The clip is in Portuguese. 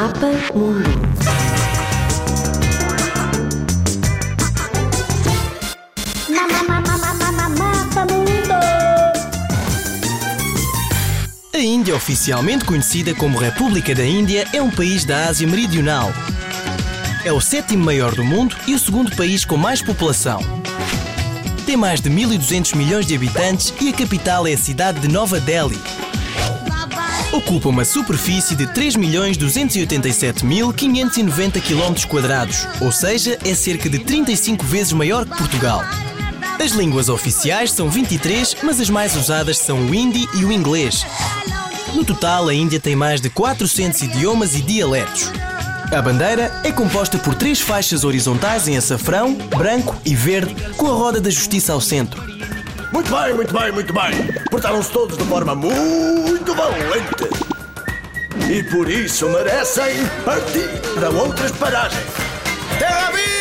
Mundo. Mapa Mundo. A Índia, oficialmente conhecida como República da Índia, é um país da Ásia Meridional. É o sétimo maior do mundo e o segundo país com mais população. Tem mais de 1.200 milhões de habitantes e a capital é a cidade de Nova Delhi. Ocupa uma superfície de 3.287.590 km, ou seja, é cerca de 35 vezes maior que Portugal. As línguas oficiais são 23, mas as mais usadas são o hindi e o inglês. No total, a Índia tem mais de 400 idiomas e dialetos. A bandeira é composta por três faixas horizontais em açafrão, branco e verde, com a roda da justiça ao centro. Muito bem, muito bem, muito bem. Portaram-se todos de forma muito valente. E por isso merecem partir para outras paragens. Terra à vista!